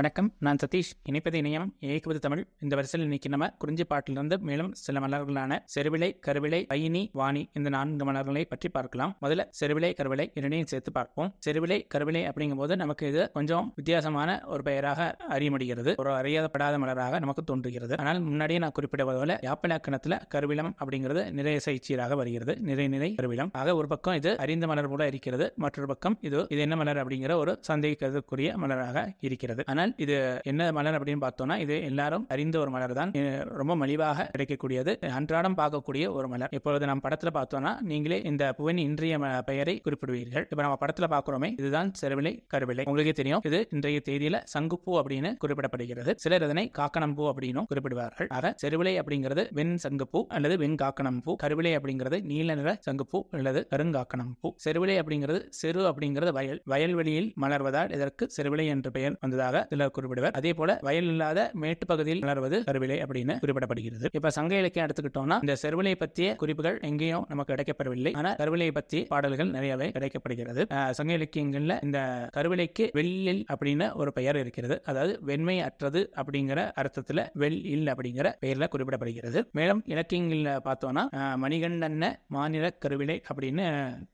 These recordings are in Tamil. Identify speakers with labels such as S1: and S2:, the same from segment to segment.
S1: வணக்கம். நான் சதீஷ். இணைப்பது இணையம். இயக்குவது தமிழ். இந்த வரிசையில் இன்னைக்கு நம்ம குறிஞ்சி பாட்டிலிருந்து மேலும் சில மலர்களான செருவிலை கருவிலை பயினி வாணி இந்த நான்கு மலர்களை பற்றி பார்க்கலாம். முதல்ல செருவிலை கருவிலை இரண்டையும் சேர்த்து பார்ப்போம். செருவிலை கருவிலை அப்படிங்கும்போது நமக்கு இது கொஞ்சம் வித்தியாசமான ஒரு பெயராக அறிய முடிகிறது ஒரு அறியப்படாத மலராக நமக்கு தோன்றுகிறது. ஆனால் முன்னாடியே நான் குறிப்பிட்டது போல யாப்பிலக்கணத்துல கருவிலம் அப்படிங்கிறது நிறைய சைச்சீராக வருகிறது. நிறை நிறை கருவிலம். ஆக ஒரு பக்கம் இது அறிந்த மலர் போல இருக்கிறது. மற்றொரு பக்கம் இது இது என்ன மலர் அப்படிங்கிற ஒரு சந்தேகிக்கிறதுக்குரிய மலராக இருக்கிறது. ஆனால் இது என்ன மலர் அப்படின்னு பார்த்தோம்னா இது எல்லாரும் அறிந்த ஒரு மலர் தான் ரொம்ப மலிவாக கிடைக்கக்கூடியது. அன்றாடம் பார்க்கக்கூடிய ஒரு மலர். இப்பொழுது நம்ம படத்துல பார்த்தோம்னா நீங்களே இந்த பூவின் இன்றைய பெயரை குறிப்பிடுவீர்கள். இப்ப நம்ம படத்துல பாக்குறோமே இதுதான் செருவிலை கருவிலை. உங்களுக்கே தெரியும் இது இன்றைய தேதியில சங்குப்பூ அப்படின்னு குறிப்பிடப்படுகிறது. சிலர் இதனை காக்கணம் பூ அப்படின்னும் குறிப்பிடுவார்கள். ஆக செருவிலை அப்படிங்கிறது வெண் சங்குப்பூ அல்லது வெண் காக்கணம் பூ கருவிலை அப்படிங்கிறது நீல நிற சங்குப்பூ அல்லது கருங்காக்கணம் பூ செருவிலை அப்படிங்கிறது செரு அப்படிங்கிறது வயல். வயல்வெளியில் மலர்வதால் இதற்கு செருவிலை என்ற பெயர் வந்ததாக சிலர் குறிப்பிடுவர். அதே போல வயல் இல்லாத மேட்டு பகுதியில் மலர்வது கருவிலை அப்படின்னு குறிப்பிடப்படுகிறது. இப்ப சங்க இலக்கியம் எடுத்துக்கிட்டோம்னா இந்த செருவிலை பற்றிய குறிப்புகள் எங்கேயும் நமக்கு கிடைக்கப்படவில்லை ஆனா கருவிலையை பற்றி பாடல்கள் நிறையவே கிடைக்கப்படுகிறது சங்க இலக்கியங்கள்ல இந்த கருவிலைக்கு வெள்ளில் அப்படின்னு ஒரு பெயர் இருக்கிறது. அதாவது வெண்மை அற்றது அப்படிங்கிற அர்த்தத்துல வெள் இல் அப்படிங்கிற பெயர்ல குறிப்பிடப்படுகிறது. மேலும் இலக்கியங்கள்ல பார்த்தோம்னா மணிகண்டன மணிகண்டன்ன மாநில கருவிலை அப்படின்னு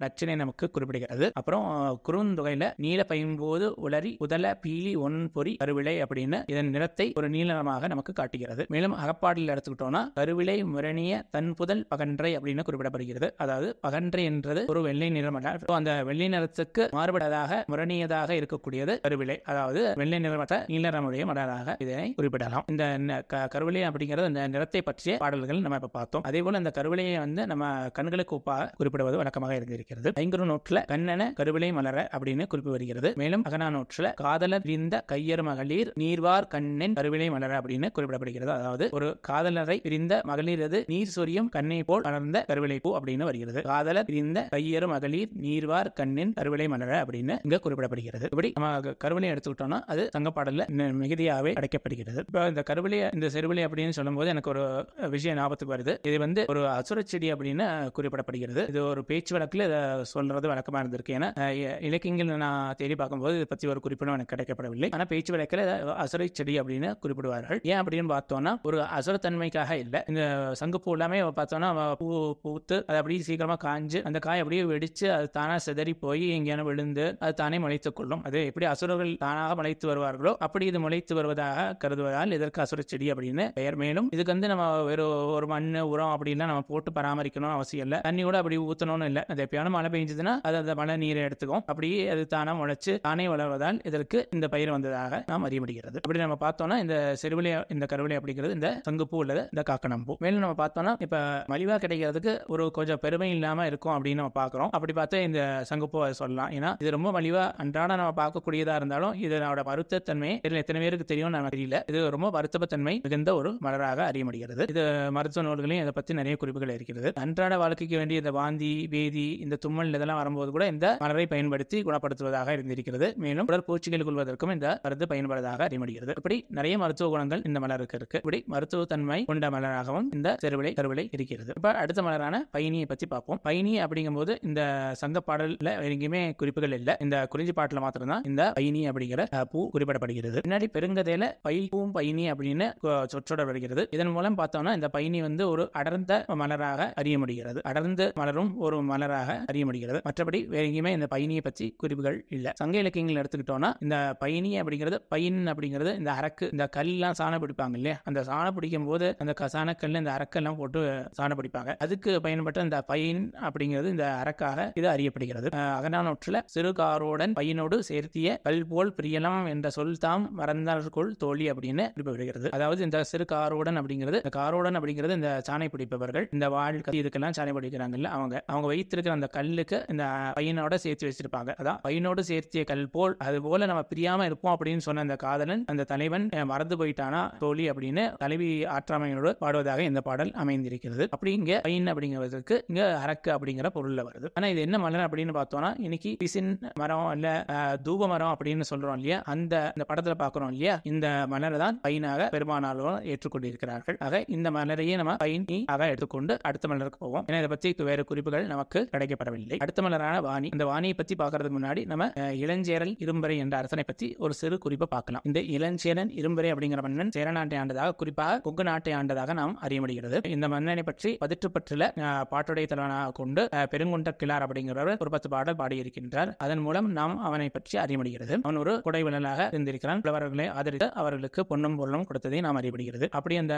S1: நச்சினை நமக்கு குறிப்பிடுகிறது. அப்புறம் குறுந்தொகையில நீல பையும்போது உளறி உதல பீலி ஒன் பொறி கருவிளை அப்படின்னு இதன் நிறத்தை ஒரு நீல நிறமாக நமக்கு காட்டுகிறது. மேலும் அகப்பாடலில் எடுத்துக்கிட்டோம்னா கருவிளை முரணிய தன் புதல் பகன்றை அப்படின்னு குறிப்பிடப்படுகிறது. அதாவது பகன்றை என்றது ஒரு வெள்ளை நிறம் அந்த வெள்ளை நிறத்துக்கு மாறுபடாதாக முரணியதாக இருக்கக்கூடியது கருவிலை அதாவது வெள்ளை நிறமற்ற நீலரமுடைய மலராக இதனை குறிப்பிடலாம். இந்த க- கருவிலை அப்படிங்கிறது இந்த நிறத்தை பற்றிய பாடல்கள் நம்ம இப்ப பார்த்தோம். அதே போல இந்த கருவிலையை வந்து நம்ம கண்களுக்கு ஒப்பாக குறிப்பிடுவது வழக்கமாக இருந்திருக்கிறது. ஐங்குறு நோட்டுல கண்ணன கருவிலை மலர அப்படின்னு குறிப்பு வருகிறது. மேலும் அகனா நோட்டுல காதலர் பிரிந்த கையர் மகளிர் நீர்வார் கண்ணன் கருவிலை மலர அப்படின்னு குறிப்பிடப்படுகிறது. அதாவது ஒரு காதலரை பிரிந்த மகளிரது நீர் சொரியும் கண்ணை போல் மலர்ந்த கருவிலை பூ அப்படின்னு வருகிறது. காதலர் பிரிந்த கையறு மகளிர் நீர்வார் கண்ணின் கருவிலை மலர அப்படின்னு இங்க குறிப்பிடப்படுகிறது. இப்படி நம்ம கருவிலை எடுத்துக்கிட்டோம்னா அது தங்கப்பாடல்ல ந- மிகுதியாகவே அடைக்கப்படுகிறது இப்போ இந்த கருவிலை இந்த செருவிலை அப்படின்னு சொல்லும்போது எனக்கு ஒரு விஷயம் ஞாபகத்துக்கு வருது. இது வந்து ஒரு அசுர செடி அப்படின்னு குறிப்பிடப்படுகிறது. இது ஒரு பேச்சு வழக்குல இதை சொல்றது வழக்கமா இருந்திருக்கு. ஏன்னா இலக்கியங்கள் நான் தேடி பார்க்கும்போது இதை பத்தி ஒரு குறிப்பிடம் எனக்கு கிடைக்கப்படவில்லை. ஆனா பேச்சு வழக்கில் அசுரை செடி அப்படின்னு குறிப்பிடுவார்கள். ஏன் அப்படின்னு பார்த்தோம்னா ஒரு அசுரத்தன்மைக்காக இல்லை. இந்த சங்குப்பூ எல்லாமே பார்த்தோம்னா பூ பூத்து அது அப்படியே சீக்கிரமா காஞ்சு அந்த காய் அப்படியே வெடிச்சு அது தானா சிதறி போய் எங்கேயான விழுந்து அது தானே முளைத்துக் கொள்ளும். அது எப்படி அசுரர்கள் தானாக முளைத்து வருவார்களோ அப்படி இது முளைத்து வருவதாக கருதுவதால் இதற்கு அசுர செடி அப்படின்னு பெயர். மேலும் இதுக்கு வந்து நம்ம வெறும் ஒரு மண் உரம் அப்படின்னா நம்ம போட்டு பராமரிக்கணும் அவசியம் இல்லை. தண்ணி கூட அப்படி ஊற்றணும்னு இல்லை. அது எப்பயான மழை பெஞ்சதுன்னா அது அந்த மழை நீரை எடுத்துக்கும். அப்படியே அது தானா முளைச்சு தானே வளர்வதால் இதற்கு இந்த பயிர் வந்ததாக நாம் அறிய முடிகிறது அப்படி நம்ம பார்த்தோம்னா இந்த செருவிலை இந்த கருவிலை அப்படிங்கிறது இந்த சங்குப்பூ உள்ளது இந்த காக்கணம்பூ மேலும் நம்ம பார்த்தோம்னா இப்ப மலிவா கிடைக்கிறதுக்கு ஒரு கொஞ்சம் பெருமை இல்லாம இருக்கும் அப்படின்னு நம்ம பார்க்கிறோம். அப்படி பார்த்தா இந்த சங்குப்பூ அதை சொல்லலாம். ஏன்னா இது ரொம்ப மலிவா அன்றாட நம்ம பார்க்கக்கூடியதா இருந்தாலும் இதனோட மருத்துவத்தன்மை இதில் எத்தனை பேருக்கு தெரியும் நமக்கு தெரியல. இது ரொம்ப மருத்துவத்தன்மை மிகுந்த ஒரு மலராக அறிய முடிகிறது இது மருத்துவ நூல்களையும் இதை பத்தி நிறைய குறிப்புகள் இருக்கிறது. அன்றாட வாழ்க்கைக்கு வேண்டிய இந்த வாந்தி வேதி இந்த தும்மல் இதெல்லாம் வரும்போது கூட இந்த மலரை பயன்படுத்தி குணப்படுத்துவதாக இருந்திருக்கிறது. மேலும் உடற்பூச்சிகள் கொள்வதற்கும் இந்த மருந்து பயன்படுவதாக அறிய இப்படி நிறைய மருத்துவ குணங்கள் இந்த மலருக்கு இருக்கு. இப்படி மருத்துவ தன்மை கொண்ட மலராகவும் இந்த செருவிலை கருவிலை இருக்கிறது. இப்ப அடுத்த மலரான பயணியை பத்தி பார்ப்போம். பயணி அப்படிங்கும்போது இந்த சங்க பாடல்ல எங்கேயுமே குறிப்புகள் இல்ல. இந்த குறிஞ்சி பாட்டுல மாத்திரம் தான் இந்த பயணி அப்படிங்கிற பூ குறிப்பிடப்படுகிறது. பின்னாடி பெருங்கதையில பயில்பூம் பயணி அப்படின்னு சொற்றொடர் வருகிறது. இதன் மூலம் பார்த்தோம்னா இந்த பயணி வந்து ஒரு அடர்ந்த மலராக அறிய முடிகிறது அடர்ந்து மலரும் ஒரு மலராக அறிய முடிகிறது மற்றபடி வேற எங்கேயுமே இந்த பயணியை பற்றி குறிப்புகள் இல்ல. சங்க இலக்கியங்கள் எடுத்துக்கிட்டோம்னா இந்த பயணி அப்படிங்கிறது பையன் அப்படிங்கிறது இந்த அரக்கு இந்த கல்லாம் சாணம் பிடிப்பாங்க இல்லையா? அந்த சாணம் பிடிக்கும் போது அந்த சாணக்கல்ல இந்த அரக்கெல்லாம் போட்டு சாணம் பிடிப்பாங்க. அதுக்கு பயன்பட்ட இந்த பையன் அப்படிங்கிறது இந்த அரக்காக இது அறியப்படுகிறது. அஹ் அகநானூற்றுல சிறுகாரோடன் பையனோடு சேர்த்திய கல் போல் பிரியலாம் என்ற சொல் தாம் மறந்தார்கொள் தோழி அப்படின்னு குறிப்பிடுகிறது. அதாவது இந்த சிறுகாரோடன் அப்படிங்கிறது இந்த காரோடன் அப்படிங்கிறது இந்த சாணை பிடிப்பவர்கள் இந்த வாழ் கத்தி இதுக்கெல்லாம் சாணை பிடிக்கிறாங்கல்ல அவங்க அவங்க வைத்திருக்கிற அந்த கல்லுக்கு இந்த பையனோட சேர்த்து வச்சிருப்பாங்க. அதான் பையனோடு சேர்த்திய கல் போல் அது போல நம்ம பிரியாம இருப்போம் அப்படின்னு சொன்ன அந்த காதலன் அந்த தலைவன் மறந்து போயிட்டானா தோழி அப்படின்னு தலைவி ஆற்றாமையோடு பாடுவதாக இந்த பாடல் அமைந்திருக்கிறது. அப்படி இங்க பையன் அப்படிங்கிறதுக்கு இங்க அரக்கு அப்படிங்கிற பொருள்ல வருது. ஆனா இது என்ன மலர் அப்படின்னு பார்த்தோம்னா இன்னைக்கு பிசின் மரம் இல்ல தூப மரம் அப்படின்னு சொல்றோம் இல்லையா? அந்த இந்த படத்துல பாக்குறோம் இல்லையா? இந்த மலரை தான் பையனாக பெருமானாலும் ஏற்றுக்கொண்டிருக்கிறார்கள். ஆக இந்த மலரையே நம்ம பையனி ஆக எடுத்துக்கொண்டு அடுத்த மலருக்கு போவோம். ஏன்னா இதை பத்தி வேறு குறிப்புகள் நமக்கு கிடைக்கப்படவில்லை. அடுத்த மலரான வாணி. இந்த வாணியை பத்தி பார்க்கறதுக்கு முன்னாடி நம்ம இளஞ்சேரல் இரும்பரை என்ற அரசனை பத்தி ஒரு சிறு குறிப்பு குறிப்பை பார்க்கலாம். இந்த இளஞ்சேரன் இரும்பரை அப்படிங்கிற மன்னன் சேர நாட்டை ஆண்டதாக குறிப்பாக கொங்கு நாட்டை ஆண்டதாக நாம் அறிய முடிகிறது. இந்த மன்னனை பற்றி பதிற்றுப்பற்றுல அஹ், பாட்டுடைய தலைவனாக கொண்டு பெருங்குண்ட கிளார் அப்படிங்கிறவர் ஒரு பத்து பாடல் பாடியிருக்கின்றார். அதன் மூலம் நாம் அவனை பற்றி அறிய முடிகிறது. அவன் ஒரு குடைவிழலாக இருந்திருக்கிறான். புலவர்களை ஆதரித்து அவர்களுக்கு பொன்னும் பொருளும் கொடுத்ததை நாம் அறியப்படுகிறது அப்படி அந்த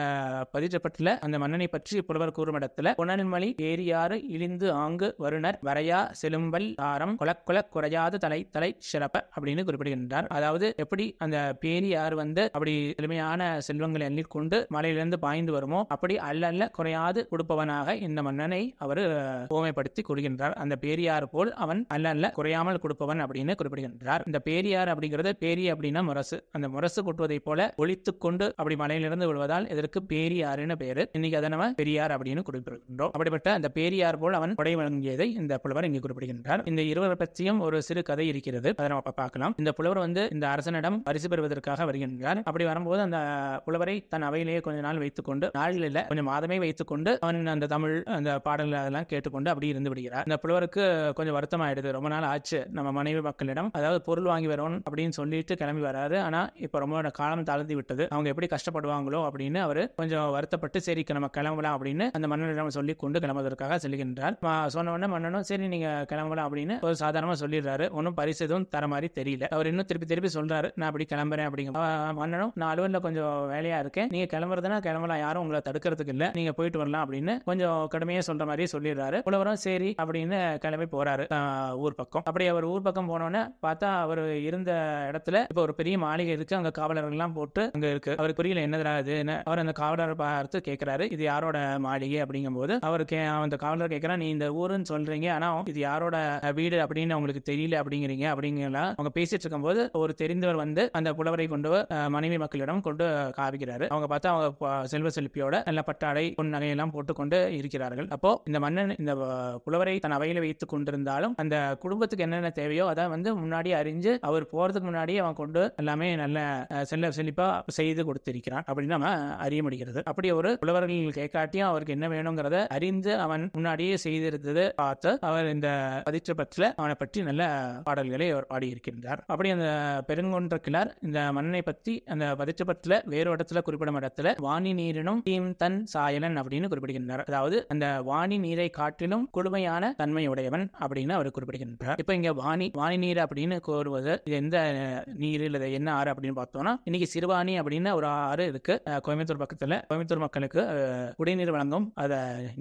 S1: பதிற்றப்பட்டுல அந்த மன்னனை பற்றி புலவர் கூறும் இடத்துல புனல்மலி ஏரியாறு இழிந்து ஆங்கு வருணர் வரையா செலும்பல் தாரம் குலக்குல குறையாத தலை தலை சிறப்ப அப்படின்னு குறிப்பிடுகின்றார். அதாவது எப்படி அந்த பேரியாறு வந்து அப்படி எளிமையான செல்வங்களை எண்ணிக்கொண்டு மலையிலிருந்து பாய்ந்து வருமோ அப்படி அல்ல அல்ல குறையாது கொடுப்பவனாக இந்த மன்னனை அவர் ஓமைப்படுத்தி கூறுகின்றார் அந்த பேரியார் போல் அவன் அல்ல அல்ல குறையாமல் கொடுப்பவன் அப்படின்னு குறிப்பிடுகின்றார். இந்த பேரியார் அப்படிங்கிறது பேரி அப்படின்னா முரசு. அந்த முரசு கொட்டுவதை போல ஒழித்து கொண்டு அப்படி மலையிலிருந்து விழுவதால் இதற்கு பேரியாருன்னு பேரு. இன்னைக்கு அதை நம்ம பெரியார் அப்படின்னு குறிப்பிடுகின்றோம். அப்படிப்பட்ட அந்த பேரியார் போல் அவன் கொடை வழங்கியதை இந்த புலவர் இங்கு குறிப்பிடுகின்றார். இந்த இருவர் பற்றியும் ஒரு சிறு கதை இருக்கிறது. அதை நம்ம பார்க்கலாம். இந்த புலவர் வந்து இந்த அரசனிடம் பரிசு பெறுவதற்காக வருகின்றார் அப்படி வரும்போது அந்த புலவரை தன் அவையிலேயே கொஞ்ச நாள் வைத்துக்கொண்டு நாளில் இல்ல கொஞ்சம் மாதமே வைத்துக்கொண்டு அவன் அந்த தமிழ் அந்த பாடல்கள் அதெல்லாம் கேட்டுக்கொண்டு அப்படி இருந்து விடுகிறார். அந்த புலவருக்கு கொஞ்சம் வருத்தம் ஆயிடுது ரொம்ப நாள் ஆச்சு. நம்ம மனைவி மக்களிடம் அதாவது பொருள் வாங்கி வரோம் அப்படின்னு சொல்லிட்டு கிளம்பி வராரு. ஆனா இப்ப ரொம்ப காலம் தாழ்ந்து விட்டது. அவங்க எப்படி கஷ்டப்படுவாங்களோ அப்படின்னு அவர் கொஞ்சம் வருத்தப்பட்டு சரி நம்ம கிளம்பலாம் அப்படின்னு அந்த மன்னனிடம் சொல்லி கொண்டு கிளம்புவதற்காக செல்கின்றார். ம- சொன்ன உடனே மன்னனும் சரி நீங்க கிளம்பலாம் அப்படின்னு ஒரு சாதாரணமா சொல்லிடுறாரு. ஒன்றும் பரிசு எதுவும் தர மாதிரி தெரியல. அவர் இன்னும் திருப்பி திருப்பி சொல்றாரு. நான் அப்படி கிளம்புறேன் அப்படிங்க மன்னனும் நான் அலுவலில் கொஞ்சம் வேலையா இருக்கேன். நீங்க கிளம்புறதுனா கிளம்பலாம். யாரும் உங்களை தடுக்கிறதுக்கு இல்ல. நீங்க போயிட்டு வரலாம் அப்படின்னு கொஞ்சம் கடுமையா சொல்ற மாதிரி சொல்லிடுறாரு. புலவரும் சரி அப்படின்னு கிளம்பி போறாரு. ஊர் பக்கம். அப்படி அவர் ஊர் பக்கம் போனோடனே பார்த்தா அவர் இருந்த இடத்துல இப்ப ஒரு பெரிய மாளிகை இருக்கு. அங்க காவலர்கள் எல்லாம் போட்டு அங்க இருக்கு. அவருக்கு புரியல என்னதுடா இது அவர் அந்த காவலரை பார்த்து கேட்கிறாரு இது யாரோட மாளிகை அப்படிங்கும்போது அவர் அந்த காவலர் கேட்கிறா நீ இந்த ஊருன்னு சொல்றீங்க. ஆனா இது யாரோட வீடு அப்படின்னு உங்களுக்கு தெரியல அப்படிங்கிறீங்க. அப்படிங்களா அவங்க பேசிட்டு இருக்கும்போது ஒரு தெரிந்தவர் வந்து வந்து அந்த புலவரை கொண்டு மனைவி மக்களிடம் கொண்டு காவிக்கிறாரு அவங்க பார்த்தா அவங்க செல்வ செழிப்பியோட நல்ல பட்டாடை பொன் நகையெல்லாம் போட்டுக்கொண்டு இருக்கிறார்கள். அப்போ இந்த மன்னன் இந்த புலவரை தன் அவையில வைத்துக் கொண்டிருந்தாலும் அந்த குடும்பத்துக்கு என்னென்ன தேவையோ அதை வந்து முன்னாடி அறிஞ்சு அவர் போறதுக்கு முன்னாடியே அவன் கொண்டு எல்லாமே நல்ல செல்ல செழிப்பா செய்து கொடுத்திருக்கிறான் அப்படின்னு நம்ம அறிய முடிகிறது. அப்படி ஒரு புலவர்கள் கேட்காட்டியும் அவருக்கு என்ன வேணுங்கிறத அறிந்து அவன் முன்னாடியே செய்திருந்தது பார்த்து அவர் இந்த பதிற்று பற்றில அவனை பற்றி நல்ல பாடல்களை அவர் பாடியிருக்கின்றார். அப்படி அந்த பெருங்கொன்ற கிளார் இந்த மன்னனை பற்றி அந்த பதிற்று வேறு இடத்துல குறிப்பிடும் இடத்துல வாணி நீரினும் தீம் தன் சாயலன் அப்படின்னு குறிப்பிடுகின்றார். அதாவது அந்த வாணி நீரை காட்டிலும் கொடுமையான தன்மை உடையவன் அப்படின்னு அவர் குறிப்பிடுகின்றார். இப்ப இங்க வாணி வாணி நீர் அப்படின்னு கோருவது இது எந்த நீர் இல்லை என்ன ஆறு அப்படின்னு பார்த்தோம்னா இன்னைக்கு சிறுவாணி அப்படின்னு ஒரு ஆறு இருக்கு. கோயம்புத்தூர் பக்கத்துல கோயம்புத்தூர் மக்களுக்கு குடிநீர் வழங்கும் அத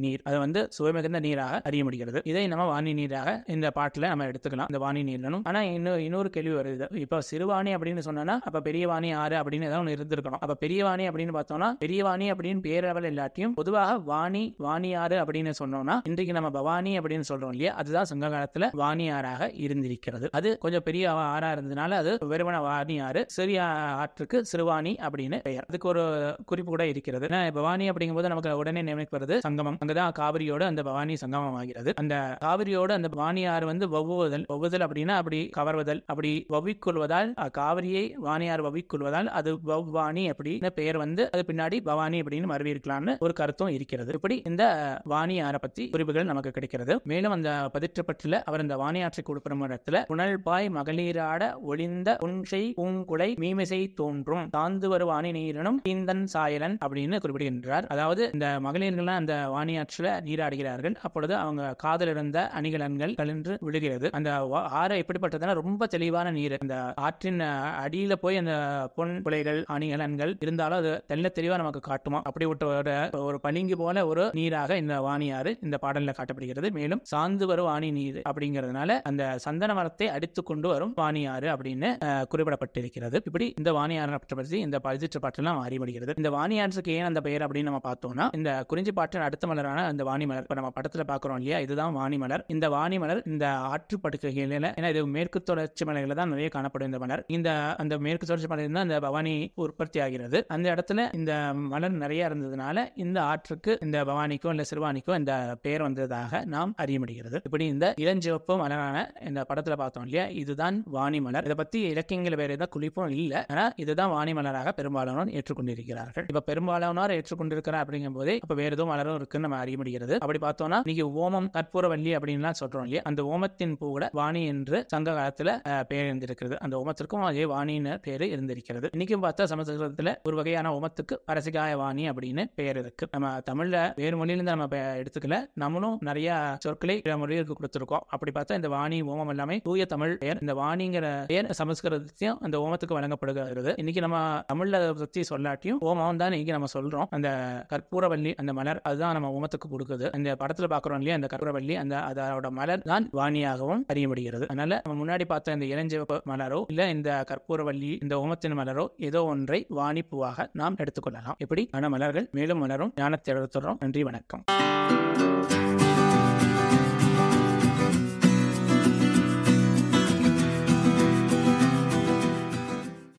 S1: நீர் அது வந்து சுவைமிகுந்த நீராக அறிய முடிகிறது. இதை நம்ம வாணி நீராக இந்த பாட்டுல நம்ம எடுத்துக்கலாம் இந்த வாணி நீர்னும். ஆனா இன்னும் இன்னொரு கேள்வி வருது. இப்போ சிறுவாணி அப்படின்னு சொன்னா அப்ப பெரியவாணி ஆறு அப்படின்னு ஏதாவது ஒன்று இருந்திருக்கணும். அப்ப பெரியவாணி அப்படின்னு பார்த்தோம்னா பெரியவாணி அப்படின்னு பேரளவில் எல்லாத்தையும் பொதுவாக வாணி வாணி ஆறு அப்படின்னு சொன்னோம்னா இன்றைக்கு நம்ம பவானி அப்படின்னு சொல்றோம் இல்லையா? அதுதான் சங்க காலத்துல வாணி ஆறாக இருந்திருக்கிறது. அது கொஞ்சம் பெரிய ஆறா இருந்ததுனால அது வெறுமன வாணி ஆறு சிறிய ஆற்றுக்கு சிறுவாணி அப்படின்னு பெயர். அதுக்கு ஒரு குறிப்பு கூட இருக்கிறது. பவானி அப்படிங்கும் போது நமக்கு உடனே நினைவுக்கு வருது சங்கமம். அங்கதான் காவிரியோட அந்த பவானி சங்கமம் ஆகிறது அந்த காவிரியோட அந்த வாணி ஆறு வந்து வவ்வுவதல் வவ்வுதல் அப்படின்னா அப்படி கவர்வதல் அப்படி ஒவ்விக்கொள்வதால் காவிரி காவிரியை வாணியார் வவிக்கொள்வதால் அது வவ்வாணி அப்படின்னு பெயர் வந்து அது பின்னாடி பவானி அப்படின்னு மறுவிருக்கலாம்னு ஒரு கருத்தும் இருக்கிறது. இப்படி இந்த வாணி ஆறை பத்தி குறிப்புகள் நமக்கு கிடைக்கிறது. மேலும் அந்த பதிற்றப்பட்டுல அவர் இந்த வாணி ஆற்றை கொடுப்பிடும் இடத்துல புனல்பாய் மகளிராட ஒளிந்த புன்சை பூங்குலை மீமிசை தோன்றும் தாந்து வரும் வாணி நீரனும் தீந்தன் சாயலன் அப்படின்னு குறிப்பிடுகின்றார். அதாவது இந்த மகளிர்கள்லாம் அந்த வாணியாற்றில் நீராடுகிறார்கள். அப்பொழுது அவங்க காதல் இருந்த அணிகலன்கள் கலன்று விழுகிறது. அந்த வா- ஆறு எப்படிப்பட்டதுன்னா ரொம்ப தெளிவான நீர். அந்த ஆற்றின் அடியில போய் அந்த பொன் குலைகள் அணிகலன்கள் இருந்தாலும் அது தெல்ல தெளிவா நமக்கு காட்டுமா? அப்படி விட்ட ஒரு ஒரு பளிங்கு போல ஒரு நீராக இந்த வாணியாறு இந்த பாடல்ல காட்டப்படுகிறது. மேலும் சார்ந்து வரும் வாணி நீர் அப்படிங்கிறதுனால அந்த சந்தன மரத்தை அடித்து கொண்டு வரும் வாணியாறு அப்படின்னு குறிப்பிடப்பட்டிருக்கிறது. இப்படி இந்த வாணியாறு பற்றி இந்த பதிற்று பாட்டெல்லாம் அறியப்படுகிறது. இந்த வாணியாற்றுக்கு ஏன் அந்த பெயர் அப்படின்னு நம்ம பார்த்தோம்னா இந்த குறிஞ்சி பாட்டின் அடுத்த மலரான அந்த வாணி மலர் இப்ப நம்ம படத்துல பாக்குறோம் இல்லையா? இதுதான் வாணி மலர் இந்த வாணி மலர் இந்த ஆற்று படுக்கைகளில ஏன்னா இது மேற்கு தொடர்ச்சி மலையில தான் நிறைய காணப்படும் இந்த மலர். இந்த அந்த மேற்கு தொடர்ச்சி மலையில தான் அந்த பவானி உற்பத்தி ஆகிறது. அந்த இடத்துல இந்த மலர் நிறைய இருந்ததுனால இந்த ஆற்றுக்கு இந்த பவானிக்கோ இல்ல சிறுவானிக்கோ இந்த பெயர் வந்ததாக நாம் அறிய முடிகிறது. இப்படி இந்த இளஞ்சிவப்பு மலரான இந்த படத்துல பார்த்தோம் இல்லையா? இதுதான் வாணி மலர். இதை பத்தி இலக்கியங்கள் வேற ஏதாவது குளிப்பும் இல்ல. ஆனா இதுதான் வாணி மலராக பெரும்பாலானோர் ஏற்றுக்கொண்டிருக்கிறார்கள். இப்ப பெரும்பாலானோர் ஏற்றுக்கொண்டிருக்கிறார் அப்படிங்கும் போதே இப்ப வேற எதுவும் மலரும் இருக்குன்னு நம்ம அறிய முடிகிறது. அப்படி பார்த்தோம்னா நீங்க ஓமம் கற்பூரவல்லி அப்படின்லாம் சொல்றோம் இல்லையா? அந்த ஓமத்தின் பூ கூட வாணி என்று சங்க காலத்துல பெயர் இருந்திருக்கிறது அந்த ஓமத்திற்கும் அதே வாணின்னு பேர் இருந்திருக்கிறது. இன்னைக்கும் பார்த்தா சமஸ்கிருதத்துல ஒரு வகையான உமத்துக்கு பரசிகாய வாணி அப்படின்னு பெயர் இருக்கு. நம்ம தமிழ்ல வேறு மொழியிலிருந்து நம்ம எடுத்துக்கல. நம்மளும் நிறைய சொற்களை பிற மொழிகளுக்கு கொடுத்துருக்கோம். அப்படி பார்த்தா இந்த வாணி ஓமம் எல்லாமே தூய தமிழ் பெயர். இந்த வாணிங்கிற பெயர் சமஸ்கிருதத்தையும் அந்த ஓமத்துக்கு வழங்கப்படுகிறது. இன்னைக்கு நம்ம தமிழ்ல பத்தி சொல்லாட்டியும் ஓமம் தான் இன்னைக்கு நம்ம சொல்றோம். அந்த கற்பூரவல்லி அந்த மலர் அதுதான் நம்ம ஓமத்துக்கு கொடுக்குது. அந்த படத்துல பாக்குறோம் இல்லையா அந்த கற்பூரவல்லி அந்த அதோட மலர் தான் வாணியாகவும் அறியப்படுகிறது. அதனால நம்ம முன்னாடி பார்த்த இந்த இளஞ்சிவப்பு மலரோ இல்ல இந்த கற்பூரவல்லி இந்த ஓமத்தின் மலரோ ஏதோ ஒன்றை வாணிப்பூவாக நாம் எடுத்துக்கொள்ளலாம். எப்படி? மன மலர்கள் மேலும் மலரும் ஞானத்தை எடுத்துறோம் நன்றி வணக்கம்.